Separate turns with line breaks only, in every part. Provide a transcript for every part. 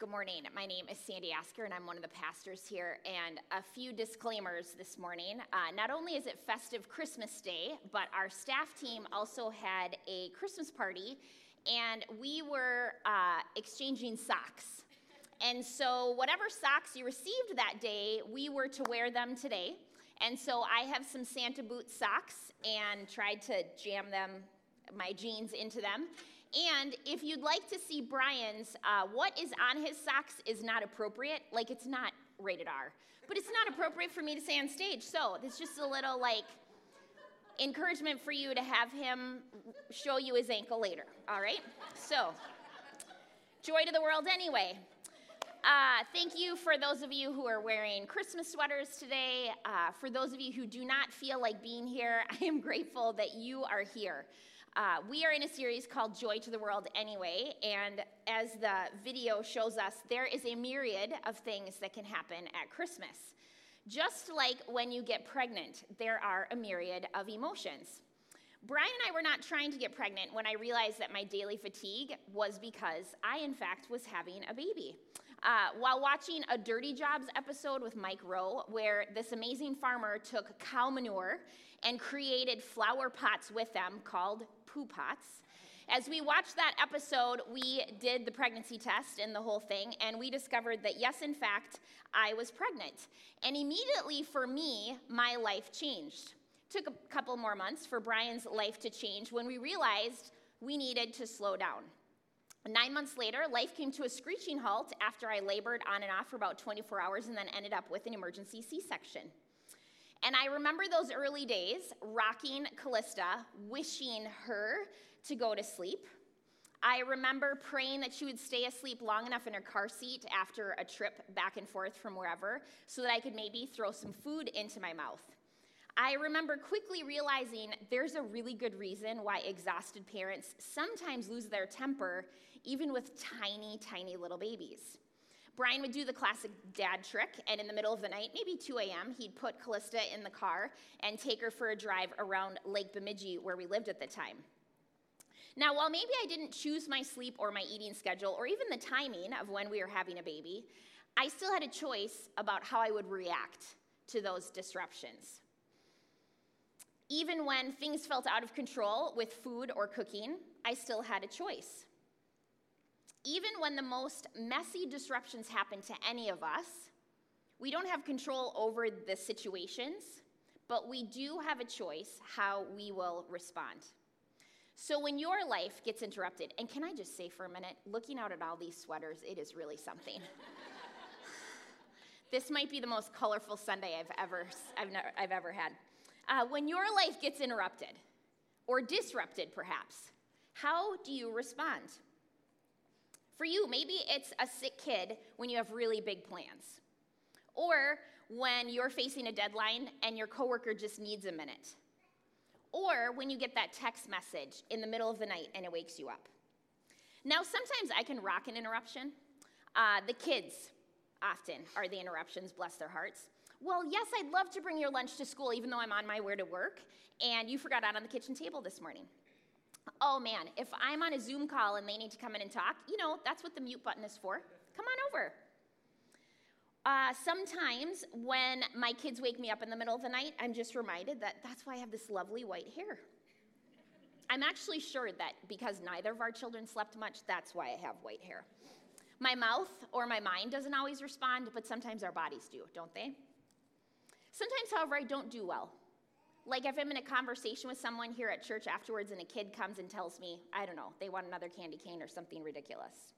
Good morning. My name is Sandy Asker, and I'm one of the pastors here. And a few disclaimers this morning. Uh, not only is it festive Christmas Day, but our staff team also had a Christmas party, and we were uh, exchanging socks. And so, whatever socks you received that day, we were to wear them today. And so, I have some Santa boot socks and tried to jam them, my jeans, into them. And if you'd like to see Brian's, uh, what is on his socks is not appropriate. Like, it's not rated R, but it's not appropriate for me to say on stage. So, it's just a little like encouragement for you to have him show you his ankle later. All right? So, joy to the world anyway. Uh, thank you for those of you who are wearing Christmas sweaters today. Uh, for those of you who do not feel like being here, I am grateful that you are here. Uh, we are in a series called Joy to the World Anyway, and as the video shows us, there is a myriad of things that can happen at Christmas. Just like when you get pregnant, there are a myriad of emotions. Brian and I were not trying to get pregnant when I realized that my daily fatigue was because I, in fact, was having a baby. Uh, while watching a Dirty Jobs episode with Mike Rowe, where this amazing farmer took cow manure and created flower pots with them called poo pots. As we watched that episode, we did the pregnancy test and the whole thing, and we discovered that, yes, in fact, I was pregnant. And immediately for me, my life changed. Took a couple more months for Brian's life to change when we realized we needed to slow down. Nine months later, life came to a screeching halt after I labored on and off for about 24 hours and then ended up with an emergency C section. And I remember those early days rocking Callista, wishing her to go to sleep. I remember praying that she would stay asleep long enough in her car seat after a trip back and forth from wherever so that I could maybe throw some food into my mouth. I remember quickly realizing there's a really good reason why exhausted parents sometimes lose their temper, even with tiny, tiny little babies. Brian would do the classic dad trick, and in the middle of the night, maybe 2 a.m., he'd put Callista in the car and take her for a drive around Lake Bemidji, where we lived at the time. Now, while maybe I didn't choose my sleep or my eating schedule or even the timing of when we were having a baby, I still had a choice about how I would react to those disruptions. Even when things felt out of control with food or cooking, I still had a choice. Even when the most messy disruptions happen to any of us, we don't have control over the situations, but we do have a choice how we will respond. So when your life gets interrupted, and can I just say for a minute, looking out at all these sweaters, it is really something. this might be the most colorful Sunday I've ever, I've, never, I've ever had. Uh, when your life gets interrupted, or disrupted perhaps, how do you respond? For you, maybe it's a sick kid when you have really big plans. Or when you're facing a deadline and your coworker just needs a minute. Or when you get that text message in the middle of the night and it wakes you up. Now, sometimes I can rock an interruption. Uh, the kids often are the interruptions, bless their hearts. Well, yes, I'd love to bring your lunch to school even though I'm on my way to work, and you forgot out on the kitchen table this morning oh man, if I'm on a Zoom call and they need to come in and talk, you know, that's what the mute button is for. Come on over. Uh, sometimes when my kids wake me up in the middle of the night, I'm just reminded that that's why I have this lovely white hair. I'm actually sure that because neither of our children slept much, that's why I have white hair. My mouth or my mind doesn't always respond, but sometimes our bodies do, don't they? Sometimes, however, I don't do well. Like if I'm in a conversation with someone here at church afterwards and a kid comes and tells me, I don't know, they want another candy cane or something ridiculous.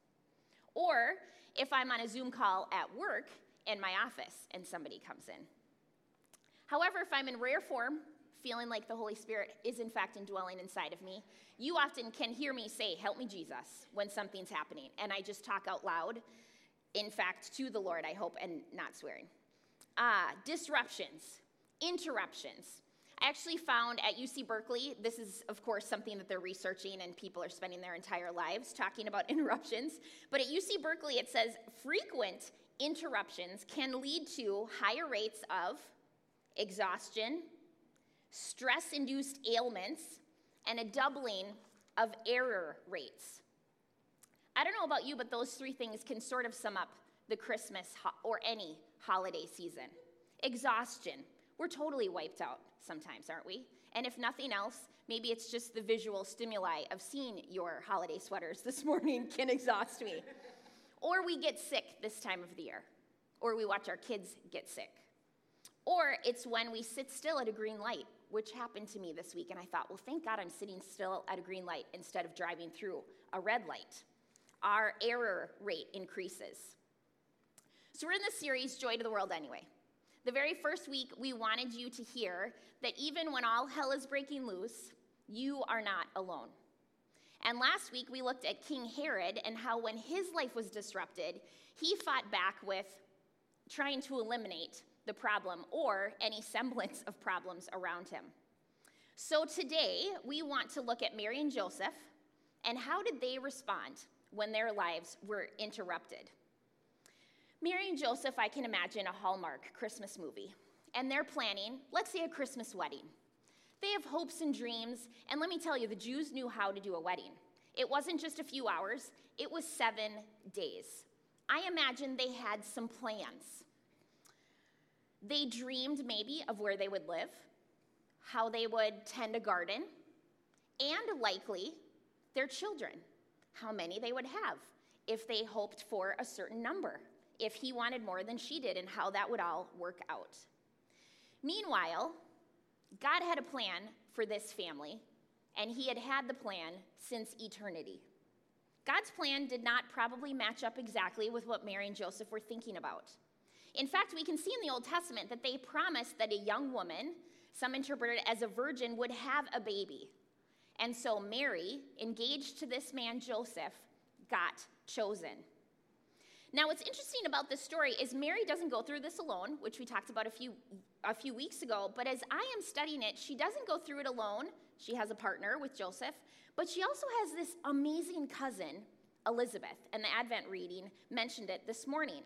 Or if I'm on a Zoom call at work in my office and somebody comes in. However, if I'm in rare form, feeling like the Holy Spirit is in fact indwelling inside of me, you often can hear me say, Help me, Jesus, when something's happening. And I just talk out loud, in fact, to the Lord, I hope, and not swearing. Uh, disruptions, interruptions. Actually found at UC Berkeley, this is, of course, something that they're researching and people are spending their entire lives talking about interruptions. But at UC Berkeley, it says frequent interruptions can lead to higher rates of exhaustion, stress induced ailments, and a doubling of error rates. I don't know about you, but those three things can sort of sum up the Christmas ho- or any holiday season. Exhaustion. We're totally wiped out sometimes, aren't we? And if nothing else, maybe it's just the visual stimuli of seeing your holiday sweaters this morning can exhaust me. or we get sick this time of the year, or we watch our kids get sick. Or it's when we sit still at a green light, which happened to me this week, and I thought, well, thank God I'm sitting still at a green light instead of driving through a red light. Our error rate increases. So, we're in this series, Joy to the World, anyway. The very first week, we wanted you to hear that even when all hell is breaking loose, you are not alone. And last week, we looked at King Herod and how when his life was disrupted, he fought back with trying to eliminate the problem or any semblance of problems around him. So today, we want to look at Mary and Joseph and how did they respond when their lives were interrupted. Mary and Joseph, I can imagine a Hallmark Christmas movie, and they're planning, let's say, a Christmas wedding. They have hopes and dreams, and let me tell you, the Jews knew how to do a wedding. It wasn't just a few hours, it was seven days. I imagine they had some plans. They dreamed maybe of where they would live, how they would tend a garden, and likely their children, how many they would have if they hoped for a certain number, if he wanted more than she did, and how that would all work out. Meanwhile, God had a plan for this family, and he had had the plan since eternity. God's plan did not probably match up exactly with what Mary and Joseph were thinking about. In fact, we can see in the Old Testament that they promised that a young woman, some interpreted as a virgin, would have a baby. And so Mary, engaged to this man Joseph, got chosen. Now, what's interesting about this story is Mary doesn't go through this alone, which we talked about a few, a few weeks ago, but as I am studying it, she doesn't go through it alone. She has a partner with Joseph, but she also has this amazing cousin, Elizabeth, and the Advent reading mentioned it this morning.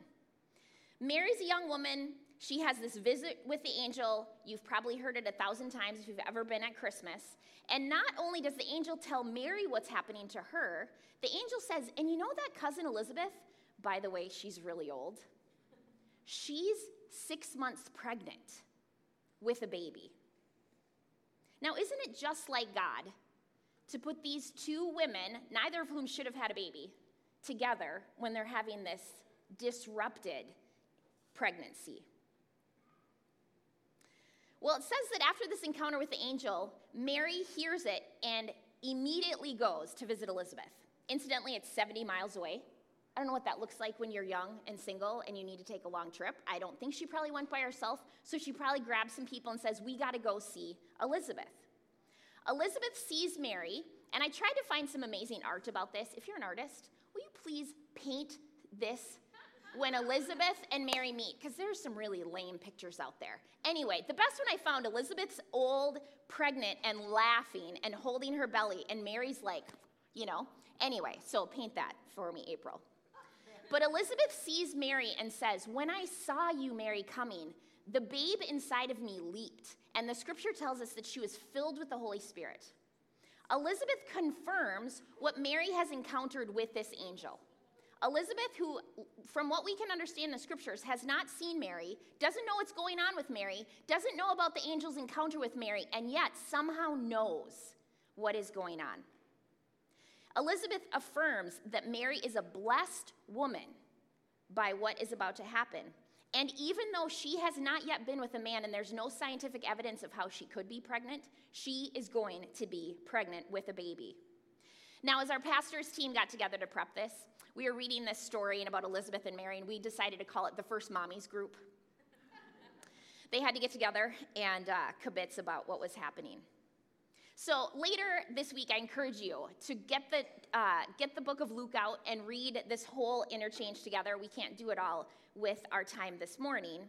Mary's a young woman. She has this visit with the angel. You've probably heard it a thousand times if you've ever been at Christmas. And not only does the angel tell Mary what's happening to her, the angel says, And you know that cousin Elizabeth? By the way, she's really old. She's six months pregnant with a baby. Now, isn't it just like God to put these two women, neither of whom should have had a baby, together when they're having this disrupted pregnancy? Well, it says that after this encounter with the angel, Mary hears it and immediately goes to visit Elizabeth. Incidentally, it's 70 miles away. I don't know what that looks like when you're young and single and you need to take a long trip. I don't think she probably went by herself, so she probably grabs some people and says, We got to go see Elizabeth. Elizabeth sees Mary, and I tried to find some amazing art about this. If you're an artist, will you please paint this when Elizabeth and Mary meet? Because there's some really lame pictures out there. Anyway, the best one I found Elizabeth's old, pregnant, and laughing and holding her belly, and Mary's like, you know. Anyway, so paint that for me, April. But Elizabeth sees Mary and says, When I saw you, Mary, coming, the babe inside of me leaped. And the scripture tells us that she was filled with the Holy Spirit. Elizabeth confirms what Mary has encountered with this angel. Elizabeth, who, from what we can understand in the scriptures, has not seen Mary, doesn't know what's going on with Mary, doesn't know about the angel's encounter with Mary, and yet somehow knows what is going on. Elizabeth affirms that Mary is a blessed woman by what is about to happen. And even though she has not yet been with a man and there's no scientific evidence of how she could be pregnant, she is going to be pregnant with a baby. Now, as our pastor's team got together to prep this, we were reading this story about Elizabeth and Mary, and we decided to call it the First Mommies Group. they had to get together and uh, kibitz about what was happening. So later this week, I encourage you to get the, uh, get the book of Luke out and read this whole interchange together. We can't do it all with our time this morning.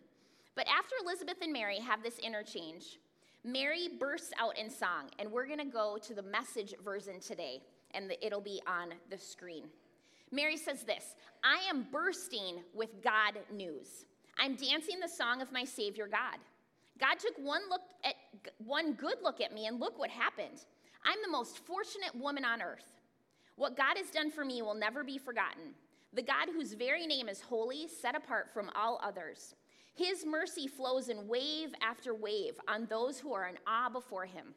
But after Elizabeth and Mary have this interchange, Mary bursts out in song, and we're going to go to the message version today, and it'll be on the screen. Mary says this I am bursting with God news. I'm dancing the song of my Savior God. God took one look at one good look at me and look what happened. I'm the most fortunate woman on earth. What God has done for me will never be forgotten. The God whose very name is holy, set apart from all others. His mercy flows in wave after wave on those who are in awe before him.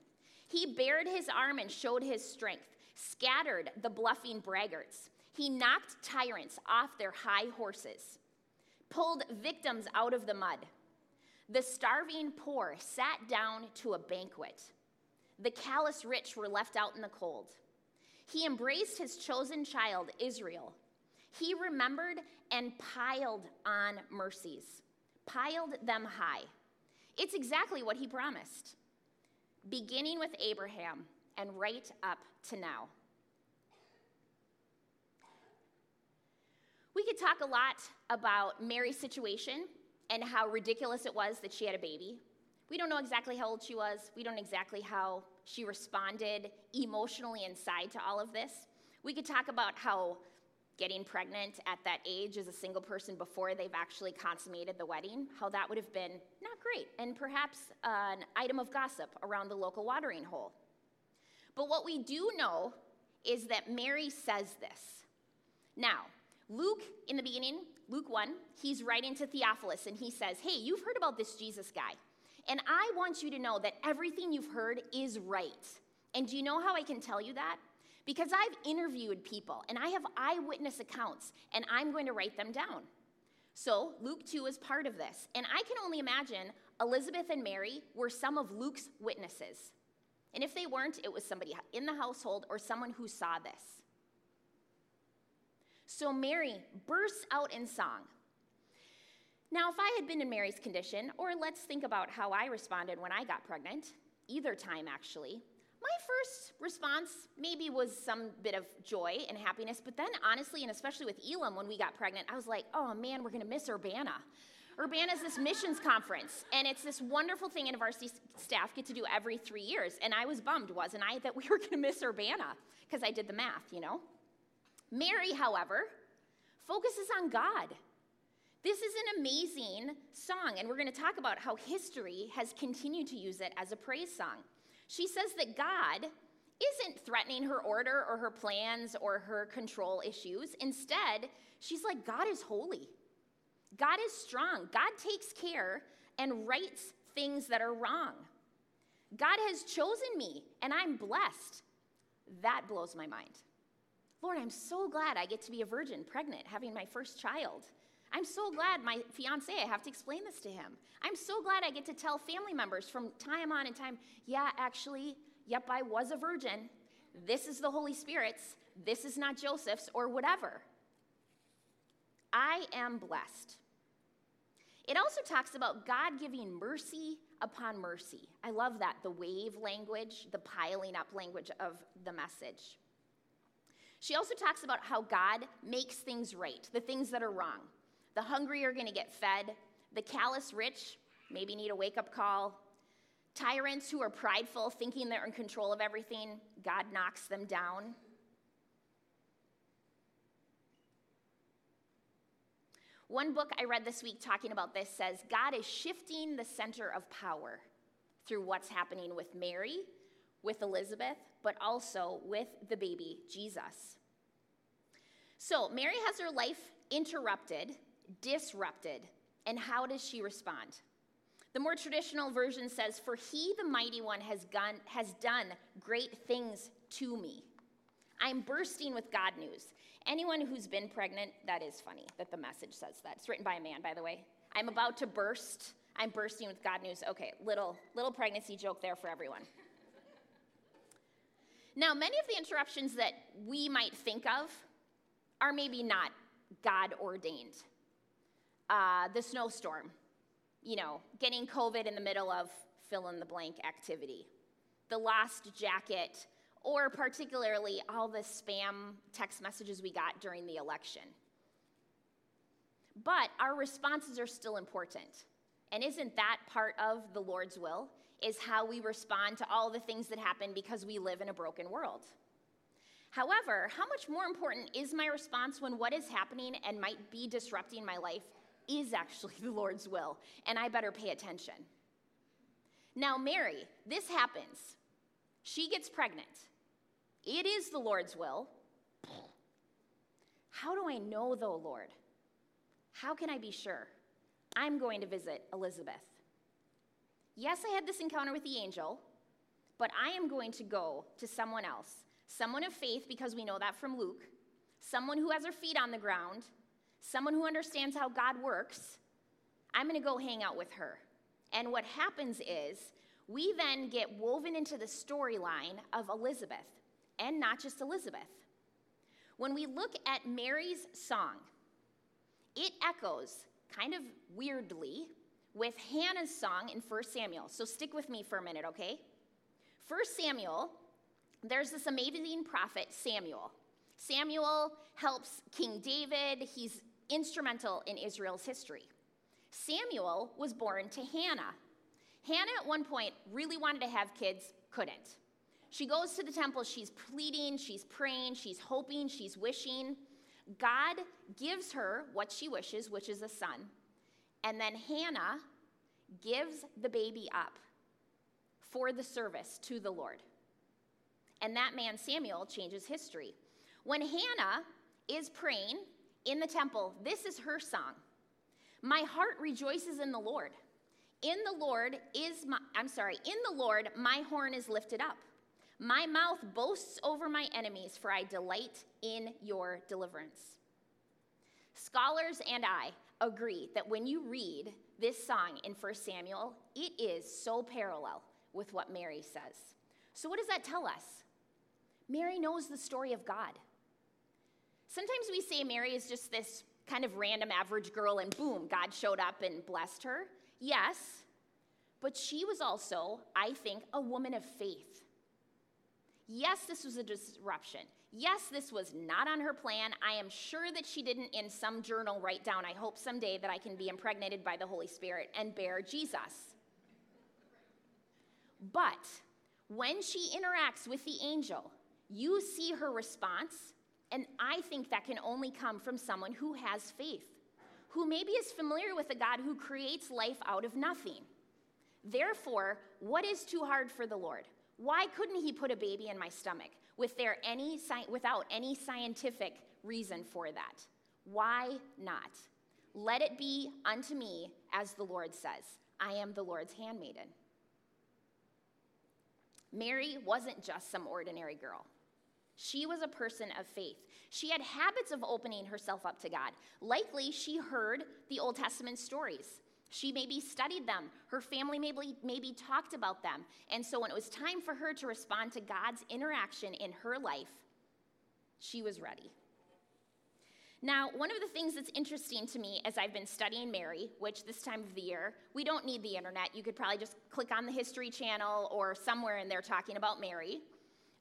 He bared his arm and showed his strength, scattered the bluffing braggarts. He knocked tyrants off their high horses, pulled victims out of the mud. The starving poor sat down to a banquet. The callous rich were left out in the cold. He embraced his chosen child, Israel. He remembered and piled on mercies, piled them high. It's exactly what he promised, beginning with Abraham and right up to now. We could talk a lot about Mary's situation and how ridiculous it was that she had a baby. We don't know exactly how old she was. We don't exactly how she responded emotionally inside to all of this. We could talk about how getting pregnant at that age as a single person before they've actually consummated the wedding, how that would have been not great, and perhaps an item of gossip around the local watering hole. But what we do know is that Mary says this. Now, Luke, in the beginning, Luke 1, he's writing to Theophilus and he says, Hey, you've heard about this Jesus guy. And I want you to know that everything you've heard is right. And do you know how I can tell you that? Because I've interviewed people and I have eyewitness accounts and I'm going to write them down. So Luke 2 is part of this. And I can only imagine Elizabeth and Mary were some of Luke's witnesses. And if they weren't, it was somebody in the household or someone who saw this. So Mary bursts out in song. Now, if I had been in Mary's condition, or let's think about how I responded when I got pregnant, either time actually, my first response maybe was some bit of joy and happiness, but then honestly, and especially with Elam when we got pregnant, I was like, oh man, we're gonna miss Urbana. Urbana is this missions conference, and it's this wonderful thing InterVarsity staff get to do every three years. And I was bummed, wasn't I, that we were gonna miss Urbana, because I did the math, you know? Mary, however, focuses on God. This is an amazing song, and we're going to talk about how history has continued to use it as a praise song. She says that God isn't threatening her order or her plans or her control issues. Instead, she's like, God is holy. God is strong. God takes care and rights things that are wrong. God has chosen me, and I'm blessed. That blows my mind. Lord, I'm so glad I get to be a virgin, pregnant, having my first child. I'm so glad my fiance, I have to explain this to him. I'm so glad I get to tell family members from time on and time, yeah, actually, yep, I was a virgin. This is the Holy Spirit's. This is not Joseph's or whatever. I am blessed. It also talks about God giving mercy upon mercy. I love that, the wave language, the piling up language of the message. She also talks about how God makes things right, the things that are wrong. The hungry are going to get fed. The callous rich maybe need a wake up call. Tyrants who are prideful, thinking they're in control of everything, God knocks them down. One book I read this week talking about this says God is shifting the center of power through what's happening with Mary, with Elizabeth, but also with the baby Jesus. So, Mary has her life interrupted disrupted. And how does she respond? The more traditional version says, For he, the mighty one, has, gone, has done great things to me. I'm bursting with God news. Anyone who's been pregnant, that is funny that the message says that. It's written by a man, by the way. I'm about to burst. I'm bursting with God news. Okay, little, little pregnancy joke there for everyone. Now, many of the interruptions that we might think of are maybe not God ordained uh, the snowstorm, you know, getting COVID in the middle of fill in the blank activity, the lost jacket, or particularly all the spam text messages we got during the election. But our responses are still important. And isn't that part of the Lord's will? Is how we respond to all the things that happen because we live in a broken world. However, how much more important is my response when what is happening and might be disrupting my life is actually the Lord's will, and I better pay attention. Now, Mary, this happens. She gets pregnant. It is the Lord's will. How do I know, though, Lord? How can I be sure? I'm going to visit Elizabeth. Yes, I had this encounter with the angel, but I am going to go to someone else, someone of faith, because we know that from Luke, someone who has her feet on the ground, someone who understands how God works. I'm going to go hang out with her. And what happens is we then get woven into the storyline of Elizabeth, and not just Elizabeth. When we look at Mary's song, it echoes kind of weirdly with Hannah's song in 1 Samuel. So stick with me for a minute, okay? 1 Samuel, there's this amazing prophet, Samuel. Samuel helps King David, he's instrumental in Israel's history. Samuel was born to Hannah. Hannah, at one point, really wanted to have kids, couldn't. She goes to the temple, she's pleading, she's praying, she's hoping, she's wishing. God gives her what she wishes, which is a son. And then Hannah gives the baby up for the service to the Lord. And that man, Samuel, changes history. When Hannah is praying in the temple, this is her song My heart rejoices in the Lord. In the Lord is my, I'm sorry, in the Lord, my horn is lifted up. My mouth boasts over my enemies, for I delight in your deliverance. Scholars and I agree that when you read this song in 1 Samuel, it is so parallel with what Mary says. So, what does that tell us? Mary knows the story of God. Sometimes we say Mary is just this kind of random average girl, and boom, God showed up and blessed her. Yes, but she was also, I think, a woman of faith. Yes, this was a disruption. Yes, this was not on her plan. I am sure that she didn't, in some journal, write down, I hope someday that I can be impregnated by the Holy Spirit and bear Jesus. But when she interacts with the angel, you see her response, and I think that can only come from someone who has faith, who maybe is familiar with a God who creates life out of nothing. Therefore, what is too hard for the Lord? Why couldn't he put a baby in my stomach with there any, without any scientific reason for that? Why not? Let it be unto me as the Lord says. I am the Lord's handmaiden. Mary wasn't just some ordinary girl. She was a person of faith. She had habits of opening herself up to God. Likely, she heard the Old Testament stories. She maybe studied them. Her family maybe, maybe talked about them. And so, when it was time for her to respond to God's interaction in her life, she was ready. Now, one of the things that's interesting to me as I've been studying Mary, which this time of the year, we don't need the internet. You could probably just click on the History Channel or somewhere in there talking about Mary.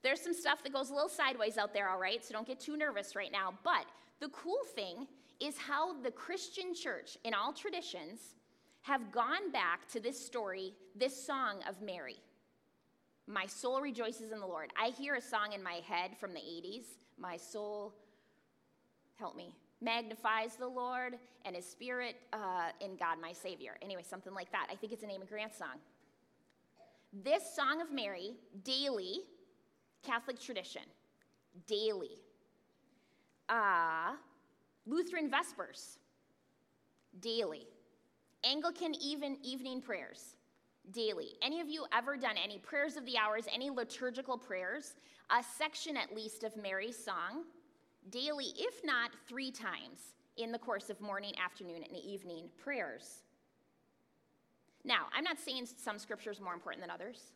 There's some stuff that goes a little sideways out there, all right, so don't get too nervous right now. But the cool thing is how the Christian church, in all traditions, have gone back to this story, this song of Mary. My soul rejoices in the Lord. I hear a song in my head from the 80s. My soul, help me, magnifies the Lord and his spirit uh, in God, my Savior. Anyway, something like that. I think it's an Amy Grant song. This song of Mary, daily, Catholic tradition, daily. Uh, Lutheran Vespers, daily. Anglican even evening prayers, daily. Any of you ever done any prayers of the hours, any liturgical prayers? A section at least of Mary's song, daily, if not three times in the course of morning, afternoon, and evening prayers. Now, I'm not saying some scriptures more important than others.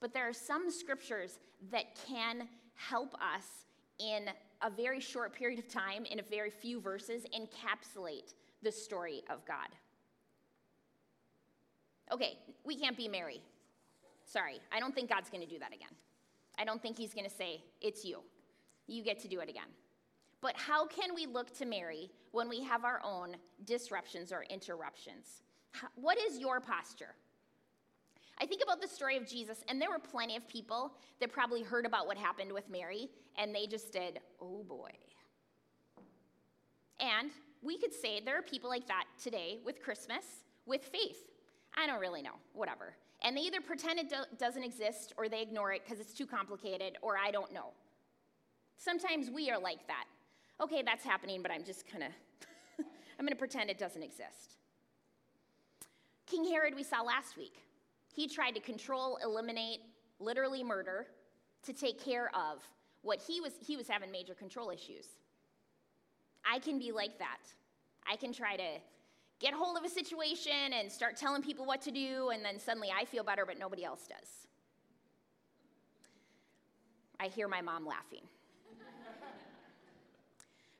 But there are some scriptures that can help us in a very short period of time, in a very few verses, encapsulate the story of God. Okay, we can't be Mary. Sorry, I don't think God's going to do that again. I don't think He's going to say, It's you. You get to do it again. But how can we look to Mary when we have our own disruptions or interruptions? What is your posture? I think about the story of Jesus, and there were plenty of people that probably heard about what happened with Mary, and they just did, oh boy. And we could say there are people like that today with Christmas, with faith. I don't really know, whatever. And they either pretend it do- doesn't exist, or they ignore it because it's too complicated, or I don't know. Sometimes we are like that. Okay, that's happening, but I'm just kind of, I'm going to pretend it doesn't exist. King Herod, we saw last week. He tried to control, eliminate, literally murder to take care of what he was he was having major control issues. I can be like that. I can try to get hold of a situation and start telling people what to do and then suddenly I feel better but nobody else does. I hear my mom laughing.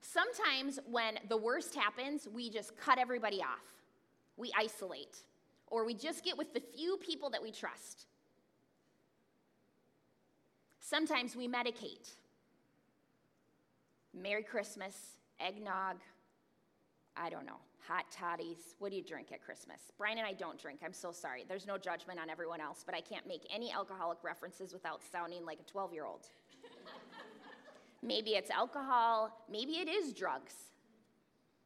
Sometimes when the worst happens, we just cut everybody off. We isolate or we just get with the few people that we trust. Sometimes we medicate. Merry Christmas, eggnog, I don't know, hot toddies. What do you drink at Christmas? Brian and I don't drink. I'm so sorry. There's no judgment on everyone else, but I can't make any alcoholic references without sounding like a 12 year old. maybe it's alcohol, maybe it is drugs,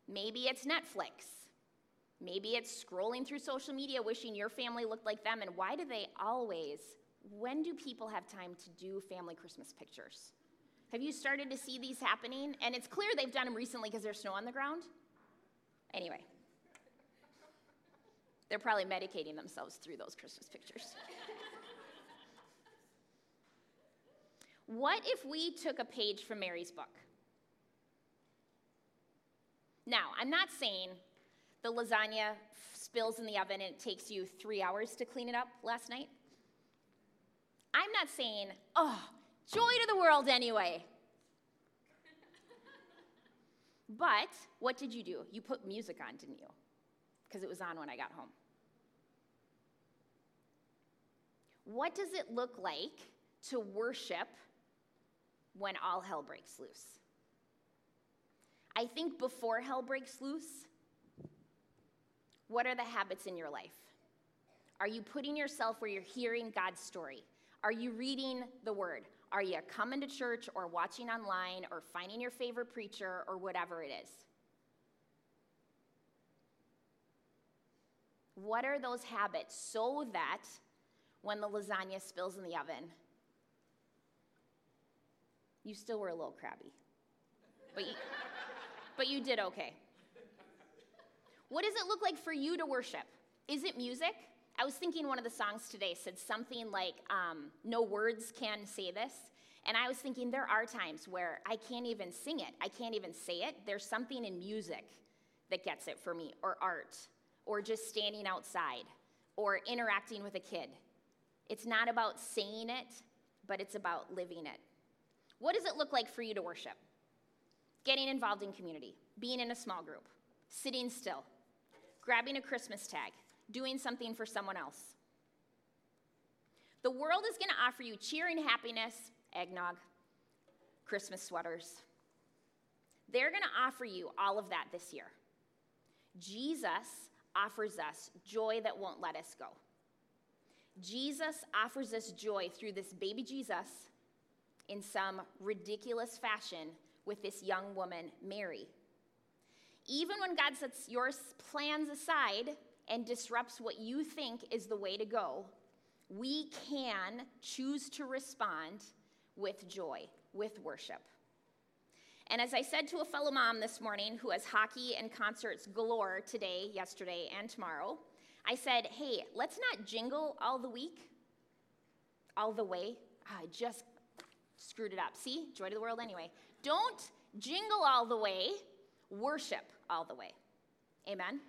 maybe it's Netflix. Maybe it's scrolling through social media wishing your family looked like them. And why do they always, when do people have time to do family Christmas pictures? Have you started to see these happening? And it's clear they've done them recently because there's snow on the ground. Anyway, they're probably medicating themselves through those Christmas pictures. what if we took a page from Mary's book? Now, I'm not saying the lasagna spills in the oven and it takes you three hours to clean it up last night. I'm not saying, oh, joy to the world anyway. But what did you do? You put music on, didn't you? Because it was on when I got home. What does it look like to worship when all hell breaks loose? I think before hell breaks loose, what are the habits in your life? Are you putting yourself where you're hearing God's story? Are you reading the word? Are you coming to church or watching online or finding your favorite preacher or whatever it is? What are those habits so that when the lasagna spills in the oven, you still were a little crabby? But you, but you did okay. What does it look like for you to worship? Is it music? I was thinking one of the songs today said something like, um, No words can say this. And I was thinking there are times where I can't even sing it, I can't even say it. There's something in music that gets it for me, or art, or just standing outside, or interacting with a kid. It's not about saying it, but it's about living it. What does it look like for you to worship? Getting involved in community, being in a small group, sitting still, grabbing a Christmas tag, doing something for someone else. The world is going to offer you cheer and happiness, eggnog, Christmas sweaters. They're going to offer you all of that this year. Jesus offers us joy that won't let us go. Jesus offers us joy through this baby Jesus in some ridiculous fashion with this young woman, Mary. Even when God sets your plans aside and disrupts what you think is the way to go, we can choose to respond with joy, with worship. And as I said to a fellow mom this morning who has hockey and concerts galore today, yesterday, and tomorrow, I said, hey, let's not jingle all the week, all the way. Ah, I just screwed it up. See, joy to the world anyway. Don't jingle all the way, worship all the way. Amen?